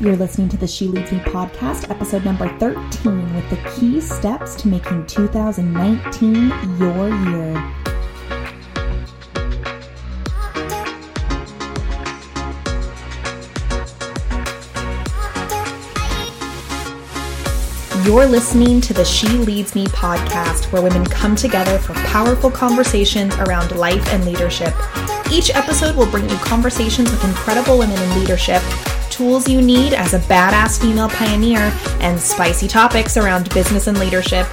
You're listening to the She Leads Me podcast, episode number 13, with the key steps to making 2019 your year. You're listening to the She Leads Me podcast, where women come together for powerful conversations around life and leadership. Each episode will bring you conversations with incredible women in leadership, tools you need as a badass female pioneer, and spicy topics around business and leadership.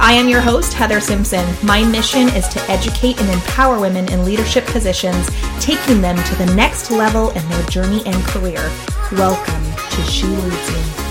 I am your host, Heather Simpson. My mission is to educate and empower women in leadership positions, taking them to the next level in their journey and career. Welcome to She Leads Me.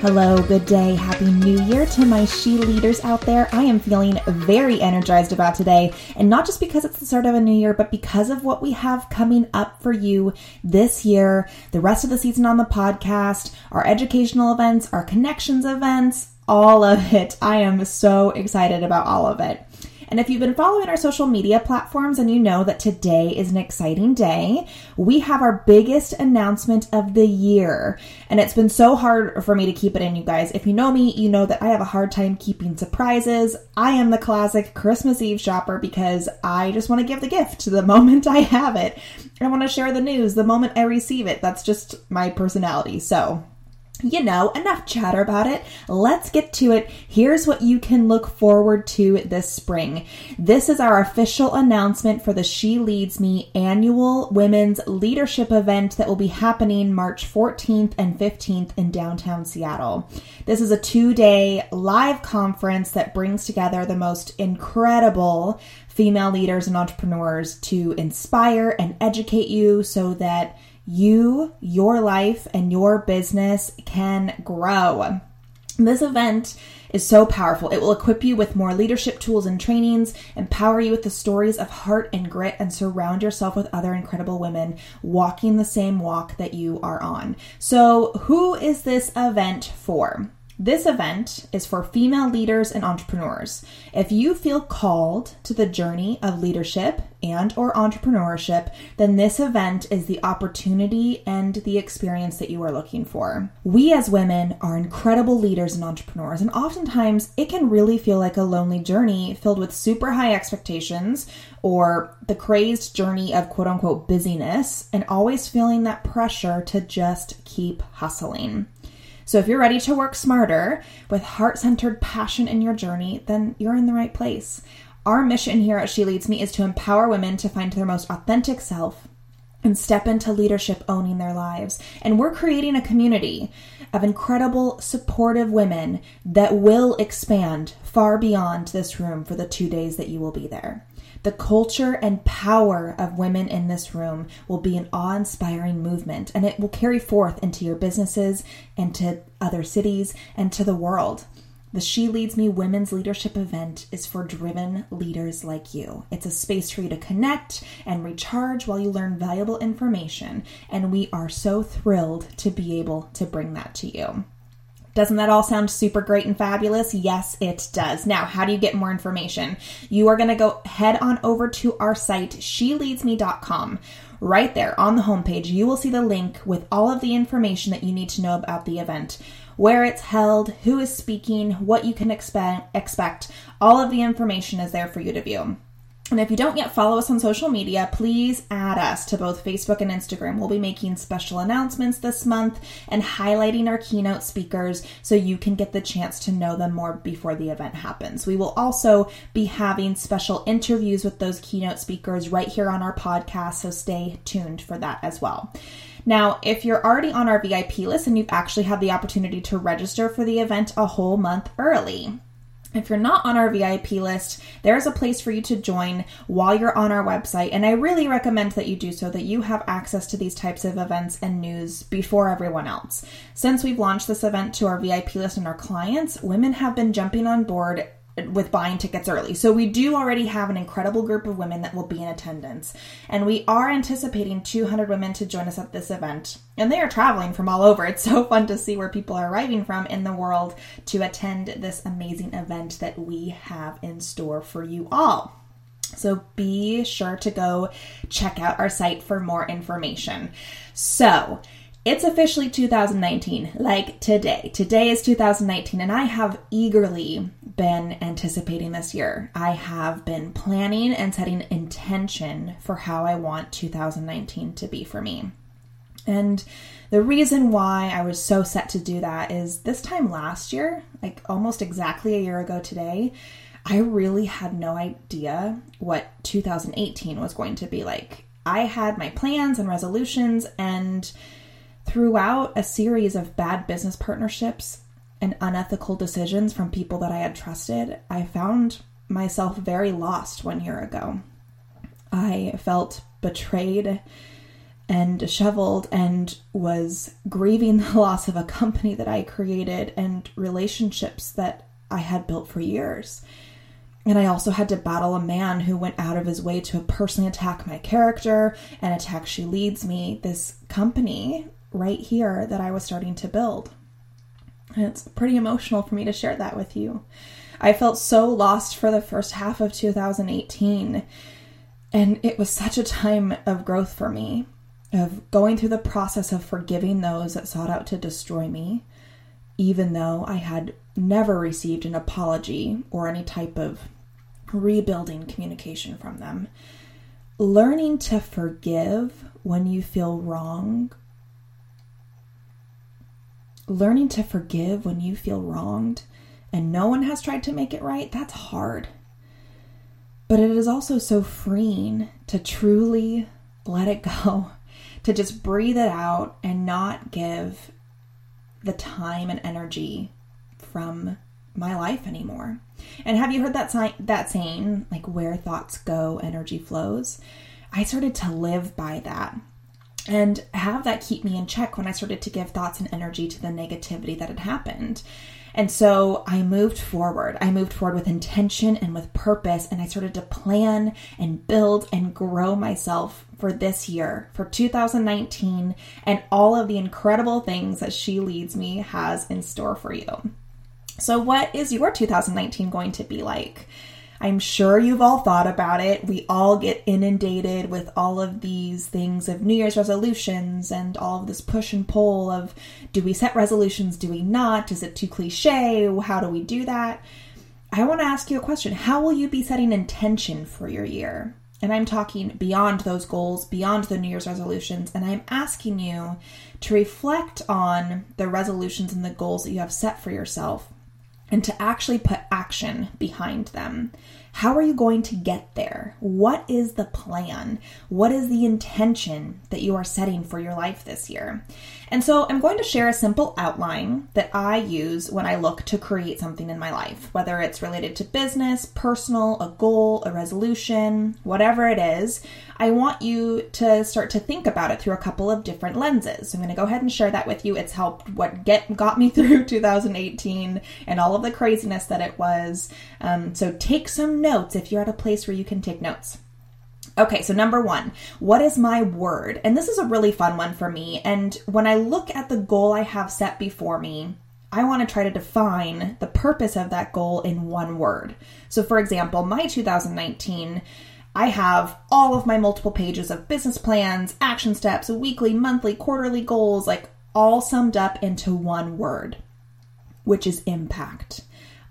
Hello, good day, happy new year to my she leaders out there. I am feeling very energized about today, and not just because it's the start of a new year, but because of what we have coming up for you this year, the rest of the season on the podcast, our educational events, our connections events, all of it. I am so excited about all of it. And if you've been following our social media platforms and you know that today is an exciting day, we have our biggest announcement of the year. And it's been so hard for me to keep it in, you guys. If you know me, you know that I have a hard time keeping surprises. I am the classic Christmas Eve shopper because I just want to give the gift the moment I have it. I want to share the news the moment I receive it. That's just my personality. So, you know, enough chatter about it. Let's get to it. Here's what you can look forward to this spring. This is our official announcement for the She Leads Me annual women's leadership event that will be happening March 14th and 15th in downtown Seattle. This is a two day live conference that brings together the most incredible female leaders and entrepreneurs to inspire and educate you so that you, your life, and your business can grow. This event is so powerful. It will equip you with more leadership tools and trainings, empower you with the stories of heart and grit, and surround yourself with other incredible women walking the same walk that you are on. So, who is this event for? This event is for female leaders and entrepreneurs. If you feel called to the journey of leadership and or entrepreneurship, then this event is the opportunity and the experience that you are looking for. We as women are incredible leaders and entrepreneurs, and oftentimes it can really feel like a lonely journey filled with super high expectations or the crazed journey of quote unquote busyness and always feeling that pressure to just keep hustling. So if you're ready to work smarter with heart centered passion in your journey, then you're in the right place. Our mission here at She Leads Me is to empower women to find their most authentic self and step into leadership owning their lives. And we're creating a community of incredible, supportive women that will expand far beyond this room for the two days that you will be there. The culture and power of women in this room will be an awe inspiring movement, and it will carry forth into your businesses and to other cities and to the world. The She Leads Me Women's Leadership event is for driven leaders like you. It's a space for you to connect and recharge while you learn valuable information, and we are so thrilled to be able to bring that to you. Doesn't that all sound super great and fabulous? Yes, it does. Now, how do you get more information? You are going to go head on over to our site, sheleadsme.com. Right there on the homepage, you will see the link with all of the information that you need to know about the event where it's held, who is speaking, what you can expect, expect. All of the information is there for you to view. And if you don't yet follow us on social media, please add us to both Facebook and Instagram. We'll be making special announcements this month and highlighting our keynote speakers so you can get the chance to know them more before the event happens. We will also be having special interviews with those keynote speakers right here on our podcast, so stay tuned for that as well. Now, if you're already on our VIP list and you've actually had the opportunity to register for the event a whole month early, if you're not on our VIP list, there's a place for you to join while you're on our website, and I really recommend that you do so that you have access to these types of events and news before everyone else. Since we've launched this event to our VIP list and our clients, women have been jumping on board with buying tickets early. So we do already have an incredible group of women that will be in attendance. And we are anticipating 200 women to join us at this event. And they are traveling from all over. It's so fun to see where people are arriving from in the world to attend this amazing event that we have in store for you all. So be sure to go check out our site for more information. So, it's officially 2019, like today. Today is 2019, and I have eagerly been anticipating this year. I have been planning and setting intention for how I want 2019 to be for me. And the reason why I was so set to do that is this time last year, like almost exactly a year ago today, I really had no idea what 2018 was going to be like. I had my plans and resolutions, and throughout a series of bad business partnerships and unethical decisions from people that I had trusted, I found myself very lost one year ago. I felt betrayed and disheveled and was grieving the loss of a company that I created and relationships that I had built for years. And I also had to battle a man who went out of his way to personally attack my character and attack She Leads Me, this company right here that I was starting to build. And it's pretty emotional for me to share that with you. I felt so lost for the first half of 2018, and it was such a time of growth for me, of going through the process of forgiving those that sought out to destroy me, even though I had never received an apology or any type of rebuilding communication from them. Learning to forgive when you feel wrong learning to forgive when you feel wronged and no one has tried to make it right, that's hard. But it is also so freeing to truly let it go, to just breathe it out and not give the time and energy from my life anymore. And have you heard that that saying like where thoughts go energy flows? I started to live by that and have that keep me in check when I started to give thoughts and energy to the negativity that had happened. And so I moved forward. I moved forward with intention and with purpose, and I started to plan and build and grow myself for this year, for 2019, and all of the incredible things that She Leads Me has in store for you. So, what is your 2019 going to be like? I'm sure you've all thought about it. We all get inundated with all of these things of New Year's resolutions and all of this push and pull of do we set resolutions? Do we not? Is it too cliche? How do we do that? I want to ask you a question. How will you be setting intention for your year? And I'm talking beyond those goals, beyond the New Year's resolutions, and I'm asking you to reflect on the resolutions and the goals that you have set for yourself and to actually put action behind them. How are you going to get there? What is the plan? What is the intention that you are setting for your life this year? And so I'm going to share a simple outline that I use when I look to create something in my life, whether it's related to business, personal, a goal, a resolution, whatever it is. I want you to start to think about it through a couple of different lenses. So I'm going to go ahead and share that with you. It's helped what get got me through 2018 and all of the craziness that it was. Um, so take notes if you're at a place where you can take notes. Okay, so number one, what is my word? And this is a really fun one for me. And when I look at the goal I have set before me, I want to try to define the purpose of that goal in one word. So, for example, my 2019, I have all of my multiple pages of business plans, action steps, weekly, monthly, quarterly goals, like all summed up into one word, which is impact.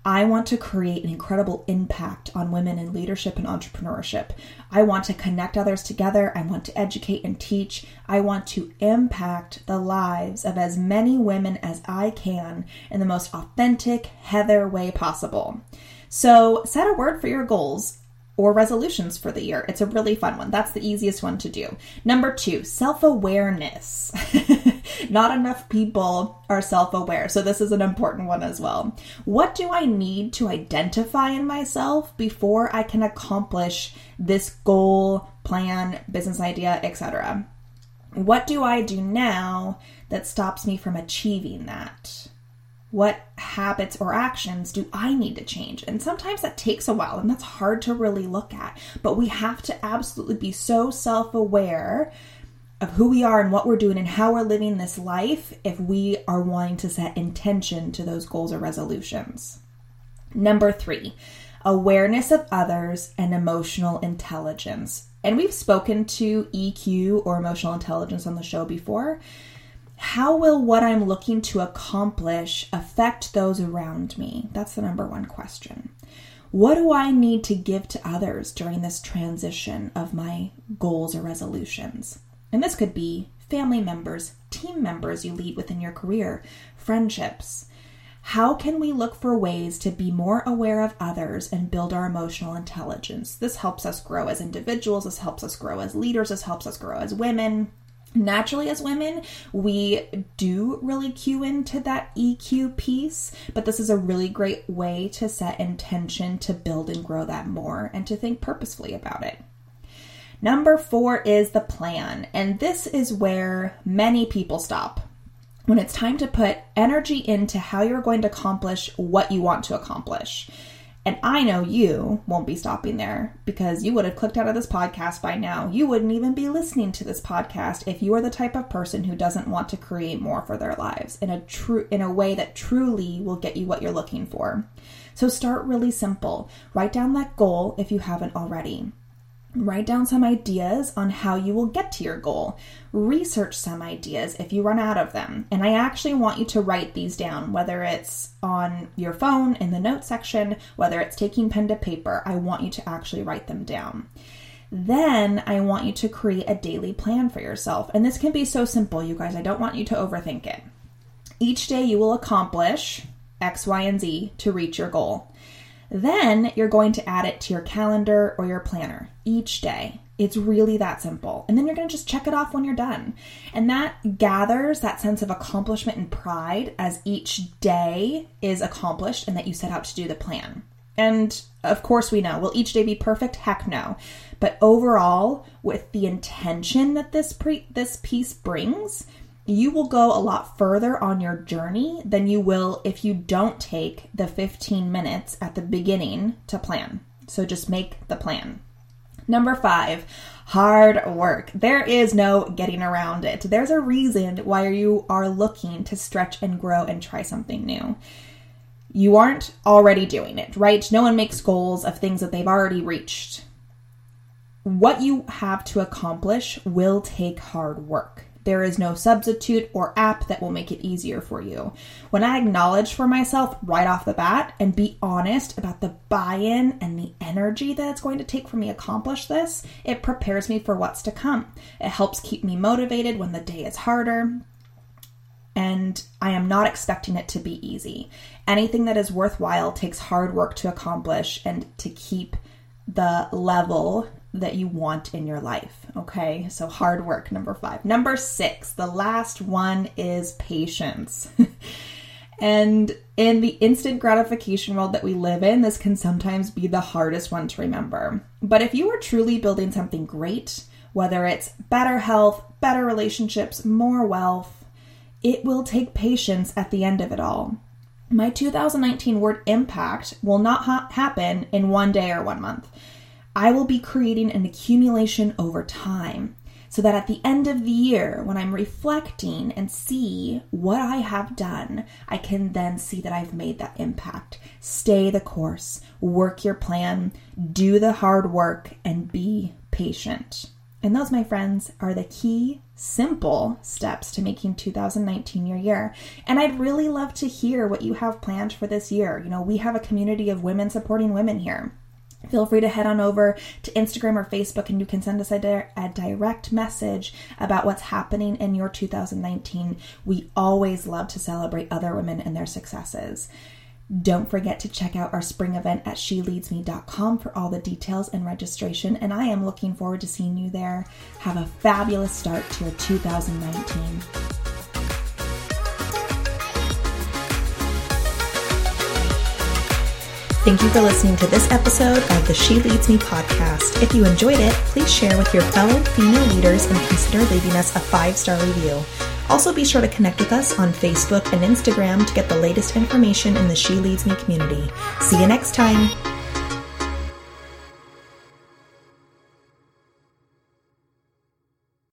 I want to create an incredible impact on women in leadership and entrepreneurship. I want to connect others together. I want to educate and teach. I want to impact the lives of as many women as I can in the most authentic, Heather way possible. So set a word for your goals or resolutions for the year. It's a really fun one. That's the easiest one to do. Number two, self awareness. Not enough people are self aware, so this is an important one as well. What do I need to identify in myself before I can accomplish this goal, plan, business idea, etc.? What do I do now that stops me from achieving that? What habits or actions do I need to change? And sometimes that takes a while and that's hard to really look at. But we have to absolutely be so self aware of who we are and what we're doing and how we're living this life if we are wanting to set intention to those goals or resolutions. Number three, awareness of others and emotional intelligence. And we've spoken to EQ or emotional intelligence on the show before. How will what I'm looking to accomplish affect those around me? That's the number one question. What do I need to give to others during this transition of my goals or resolutions? And this could be family members, team members you lead within your career, friendships. How can we look for ways to be more aware of others and build our emotional intelligence? This helps us grow as individuals, this helps us grow as leaders, this helps us grow as women. Naturally, as women, we do really cue into that EQ piece, but this is a really great way to set intention to build and grow that more and to think purposefully about it. Number four is the plan, and this is where many people stop. When it's time to put energy into how you're going to accomplish what you want to accomplish. And I know you won't be stopping there because you would have clicked out of this podcast by now. You wouldn't even be listening to this podcast if you are the type of person who doesn't want to create more for their lives in a true in a way that truly will get you what you're looking for. So start really simple. Write down that goal if you haven't already. Write down some ideas on how you will get to your goal. Research some ideas if you run out of them. And I actually want you to write these down, whether it's on your phone in the notes section, whether it's taking pen to paper. I want you to actually write them down. Then I want you to create a daily plan for yourself. And this can be so simple, you guys. I don't want you to overthink it. Each day you will accomplish X, Y, and Z to reach your goal. Then you're going to add it to your calendar or your planner each day. It's really that simple. And then you're going to just check it off when you're done. And that gathers that sense of accomplishment and pride as each day is accomplished and that you set out to do the plan. And of course, we know, will each day be perfect? Heck no. But overall, with the intention that this pre- this piece brings, you will go a lot further on your journey than you will if you don't take the 15 minutes at the beginning to plan. So just make the plan. Number five, hard work. There is no getting around it. There's a reason why you are looking to stretch and grow and try something new. You aren't already doing it, right? No one makes goals of things that they've already reached. What you have to accomplish will take hard work. There is no substitute or app that will make it easier for you. When I acknowledge for myself right off the bat and be honest about the buy in and the energy that it's going to take for me to accomplish this, it prepares me for what's to come. It helps keep me motivated when the day is harder and I am not expecting it to be easy. Anything that is worthwhile takes hard work to accomplish and to keep the level that you want in your life. Okay, so hard work, number five. Number six, the last one is patience. and in the instant gratification world that we live in, this can sometimes be the hardest one to remember. But if you are truly building something great, whether it's better health, better relationships, more wealth, it will take patience at the end of it all. My 2019 word impact will not ha- happen in one day or one month. I will be creating an accumulation over time so that at the end of the year, when I'm reflecting and see what I have done, I can then see that I've made that impact. Stay the course, work your plan, do the hard work, and be patient. And those, my friends, are the key, simple steps to making 2019 your year. And I'd really love to hear what you have planned for this year. You know, we have a community of women supporting women here feel free to head on over to Instagram or Facebook and you can send us a, di- a, direct message about what's happening in your 2019. We always love to celebrate other women and their successes. Don't forget to check out our spring event at sheleadsme.com for all the details and registration. And I am looking forward to seeing you there. Have a fabulous start to your 2019. Thank you for listening to this episode of the She Leads Me podcast. If you enjoyed it, please share with your fellow female leaders and consider leaving us a five star review. Also, be sure to connect with us on Facebook and Instagram to get the latest information in the She Leads Me community. See you next time.